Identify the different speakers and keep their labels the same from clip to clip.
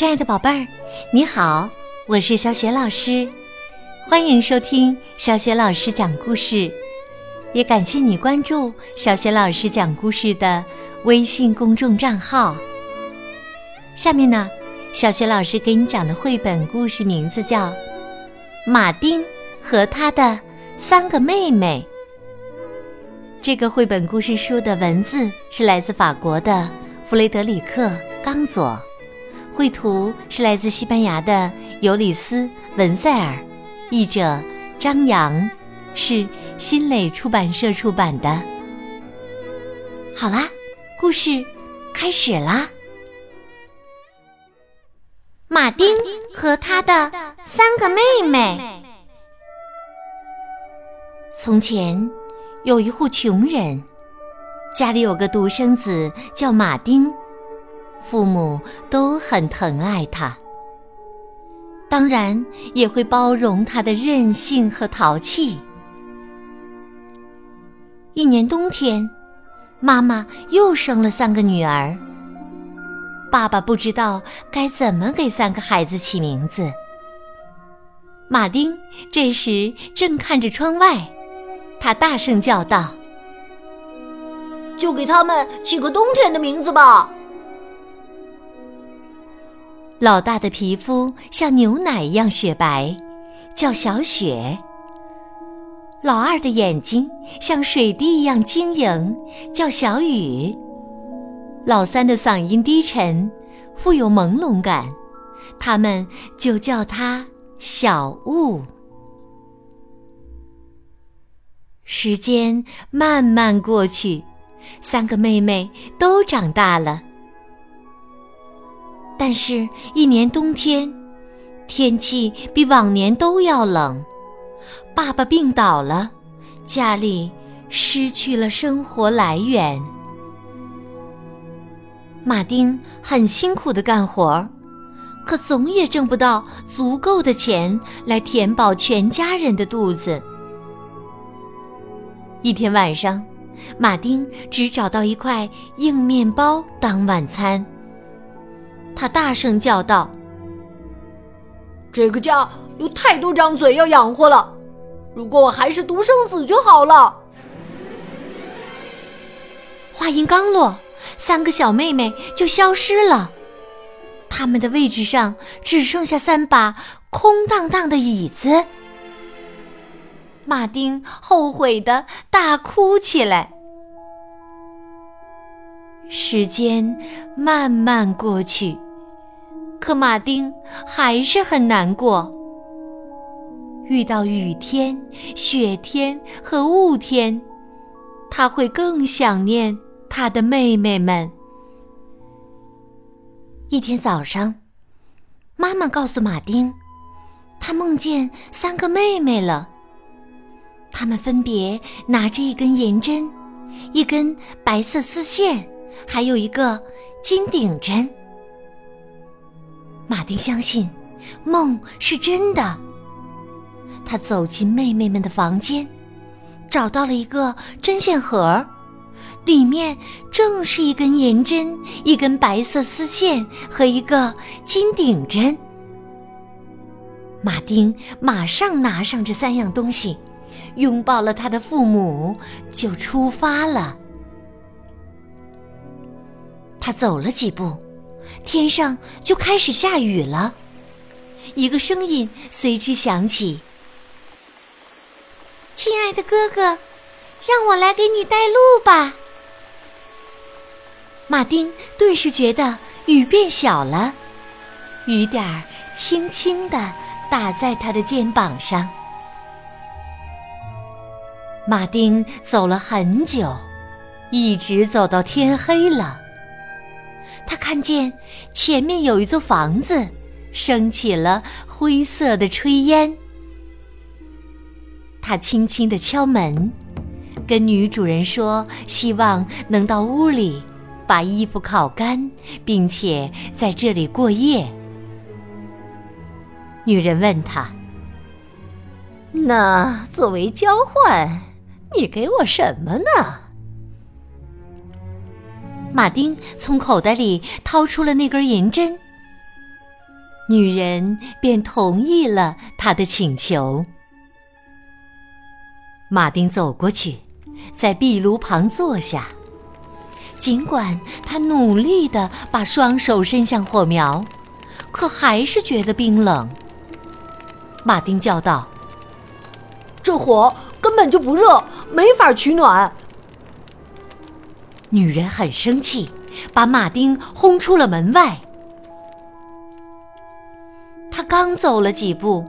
Speaker 1: 亲爱的宝贝儿，你好，我是小雪老师，欢迎收听小雪老师讲故事，也感谢你关注小雪老师讲故事的微信公众账号。下面呢，小雪老师给你讲的绘本故事名字叫《马丁和他的三个妹妹》。这个绘本故事书的文字是来自法国的弗雷德里克·冈佐，绘图是来自西班牙的尤里斯·文塞尔，译者张扬，是新蕾出版社出版的。好啦，故事开始啦！马丁和他的三个妹妹。从前。有一户穷人，家里有个独生子叫马丁，父母都很疼爱他，当然也会包容他的任性和淘气。一年冬天，妈妈又生了三个女儿，爸爸不知道该怎么给三个孩子起名字。马丁这时正看着窗外。他大声叫道：“
Speaker 2: 就给他们起个冬天的名字吧。”
Speaker 1: 老大的皮肤像牛奶一样雪白，叫小雪；老二的眼睛像水滴一样晶莹，叫小雨；老三的嗓音低沉，富有朦胧感，他们就叫他小雾。时间慢慢过去，三个妹妹都长大了。但是，一年冬天，天气比往年都要冷。爸爸病倒了，家里失去了生活来源。马丁很辛苦的干活，可总也挣不到足够的钱来填饱全家人的肚子。一天晚上，马丁只找到一块硬面包当晚餐。他大声叫道：“
Speaker 2: 这个家有太多张嘴要养活了，如果我还是独生子就好了。”
Speaker 1: 话音刚落，三个小妹妹就消失了，他们的位置上只剩下三把空荡荡的椅子。马丁后悔的大哭起来。时间慢慢过去，可马丁还是很难过。遇到雨天、雪天和雾天，他会更想念他的妹妹们。一天早上，妈妈告诉马丁，他梦见三个妹妹了。他们分别拿着一根银针、一根白色丝线，还有一个金顶针。马丁相信梦是真的。他走进妹妹们的房间，找到了一个针线盒，里面正是一根银针、一根白色丝线和一个金顶针。马丁马上拿上这三样东西。拥抱了他的父母，就出发了。他走了几步，天上就开始下雨了。一个声音随之响起：“亲爱的哥哥，让我来给你带路吧。”马丁顿时觉得雨变小了，雨点儿轻轻的打在他的肩膀上。马丁走了很久，一直走到天黑了。他看见前面有一座房子，升起了灰色的炊烟。他轻轻地敲门，跟女主人说：“希望能到屋里把衣服烤干，并且在这里过夜。”女人问他：“
Speaker 2: 那作为交换？”你给我什么呢？
Speaker 1: 马丁从口袋里掏出了那根银针。女人便同意了他的请求。马丁走过去，在壁炉旁坐下。尽管他努力地把双手伸向火苗，可还是觉得冰冷。马丁叫道：“
Speaker 2: 这火根本就不热，没法取暖。”
Speaker 1: 女人很生气，把马丁轰出了门外。他刚走了几步，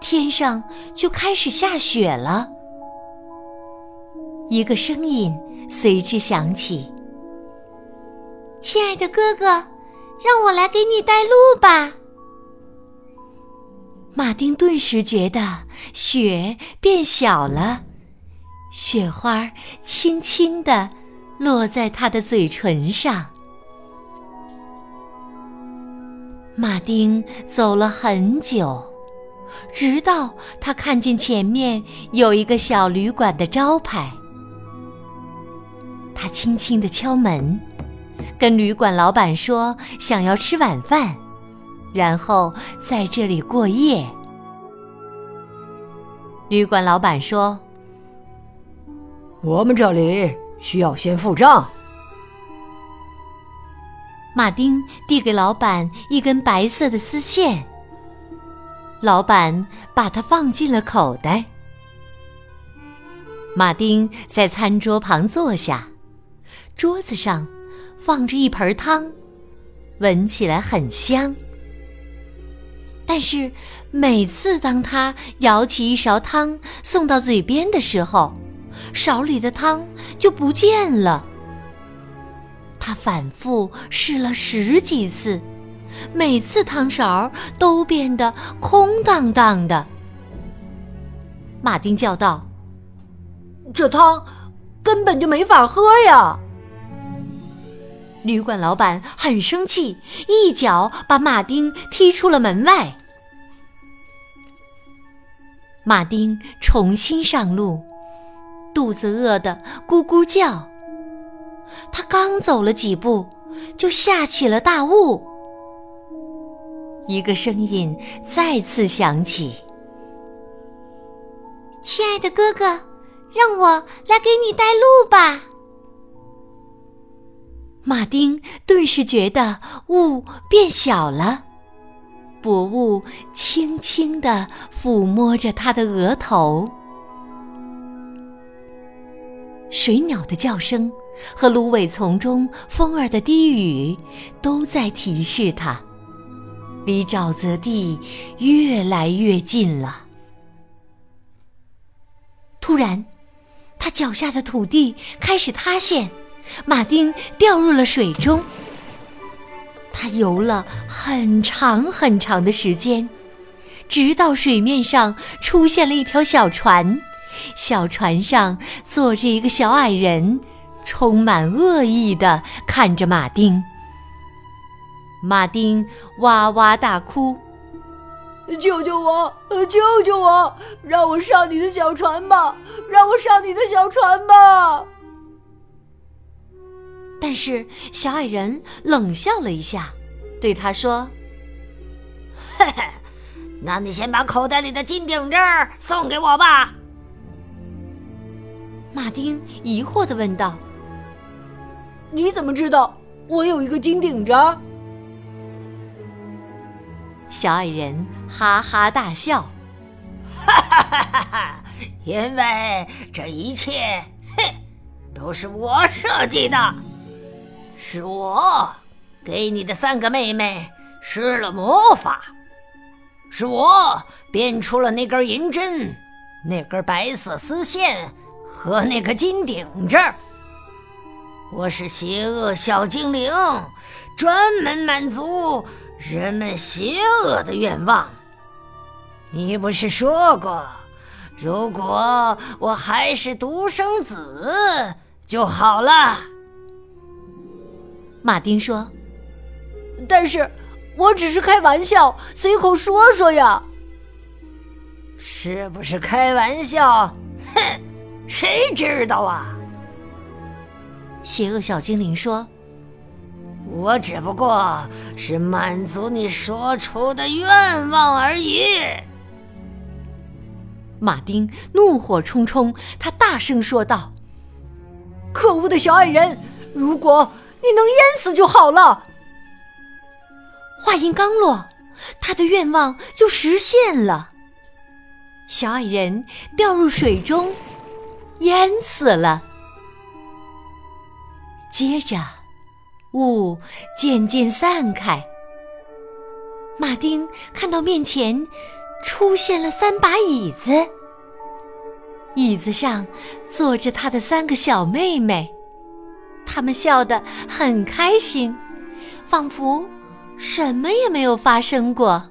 Speaker 1: 天上就开始下雪了。一个声音随之响起：“
Speaker 3: 亲爱的哥哥，让我来给你带路吧。”
Speaker 1: 马丁顿时觉得雪变小了，雪花轻轻地落在他的嘴唇上。马丁走了很久，直到他看见前面有一个小旅馆的招牌。他轻轻地敲门，跟旅馆老板说想要吃晚饭，然后在这里过夜。旅馆老板说：“
Speaker 2: 我们这里需要先付账。”
Speaker 1: 马丁递给老板一根白色的丝线，老板把它放进了口袋。马丁在餐桌旁坐下。桌子上放着一盆汤，闻起来很香。但是每次当他舀起一勺汤送到嘴边的时候，勺里的汤就不见了。他反复试了十几次，每次汤勺都变得空荡荡的。马丁叫道：“
Speaker 2: 这汤根本就没法喝呀！”
Speaker 1: 旅馆老板很生气，一脚把马丁踢出了门外。马丁重新上路，肚子饿得咕咕叫。他刚走了几步，就下起了大雾。一个声音再次响起：“
Speaker 3: 亲爱的哥哥，让我来给你带路吧。”
Speaker 1: 马丁顿时觉得雾变小了，薄雾轻轻地抚摸着他的额头。水鸟的叫声和芦苇丛中风儿的低语，都在提示他，离沼泽地越来越近了。突然，他脚下的土地开始塌陷。马丁掉入了水中，他游了很长很长的时间，直到水面上出现了一条小船，小船上坐着一个小矮人，充满恶意的看着马丁。马丁哇哇大哭：“
Speaker 2: 救救我！救救我！让我上你的小船吧！让我上你的小船吧！”
Speaker 1: 但是小矮人冷笑了一下，对他说：“
Speaker 4: 嘿嘿，那你先把口袋里的金顶针送给我吧。”
Speaker 1: 马丁疑惑的问道：“
Speaker 2: 你怎么知道我有一个金顶针？”
Speaker 1: 小矮人哈哈大笑：“
Speaker 4: 哈哈哈哈哈！因为这一切，哼，都是我设计的。”是我给你的三个妹妹施了魔法，是我变出了那根银针、那根白色丝线和那个金顶这儿。我是邪恶小精灵，专门满足人们邪恶的愿望。你不是说过，如果我还是独生子就好了？
Speaker 1: 马丁说：“
Speaker 2: 但是我只是开玩笑，随口说说呀。
Speaker 4: 是不是开玩笑？哼，谁知道啊？”
Speaker 1: 邪恶小精灵说：“
Speaker 4: 我只不过是满足你说出的愿望而已。
Speaker 2: 马丁怒火冲冲，他大声说道：“可恶的小矮人！如果你能淹死就好了。”话音刚落，他的愿望就实现了。小矮人掉入水中，淹死了。接着，雾渐渐散开。马丁看到面前出现了三把椅子，椅子上坐着他的三个小妹妹，她们笑得很开心，仿佛什么也没有发生过。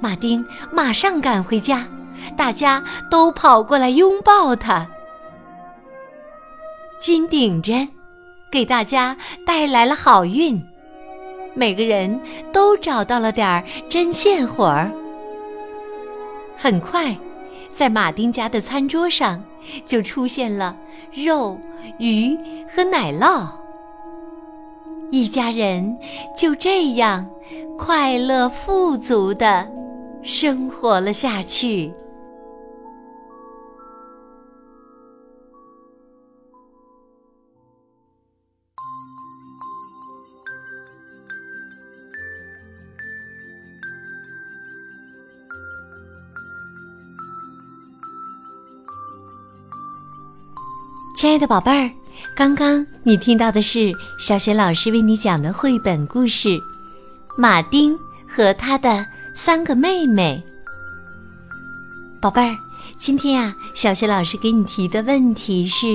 Speaker 2: 马丁马上赶回家，大家都跑过来拥抱他。金顶针给大家带来了好运，每个人都找到了点儿针线活儿。很快，在马丁家的餐桌上就出现了肉、鱼和奶酪，一家人就这样快乐富足的。生活了下去。
Speaker 1: 亲爱的宝贝儿，刚刚你听到的是小雪老师为你讲的绘本故事《马丁和他的》。三个妹妹，宝贝儿，今天呀，小学老师给你提的问题是：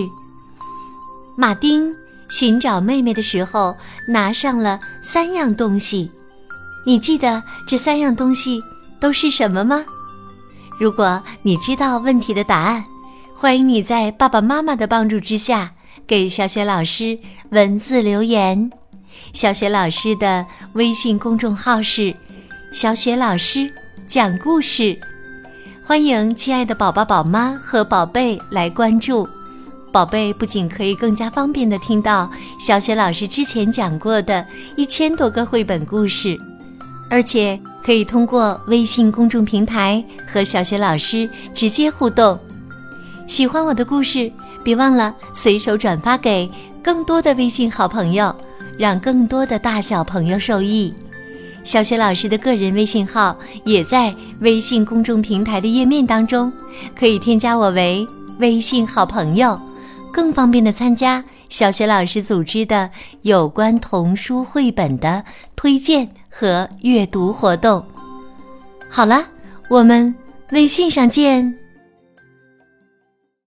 Speaker 1: 马丁寻找妹妹的时候拿上了三样东西，你记得这三样东西都是什么吗？如果你知道问题的答案，欢迎你在爸爸妈妈的帮助之下给小雪老师文字留言。小雪老师的微信公众号是。小雪老师讲故事，欢迎亲爱的宝宝、宝妈和宝贝来关注。宝贝不仅可以更加方便的听到小雪老师之前讲过的一千多个绘本故事，而且可以通过微信公众平台和小雪老师直接互动。喜欢我的故事，别忘了随手转发给更多的微信好朋友，让更多的大小朋友受益。小雪老师的个人微信号也在微信公众平台的页面当中，可以添加我为微信好朋友，更方便的参加小雪老师组织的有关童书绘本的推荐和阅读活动。好了，我们微信上见。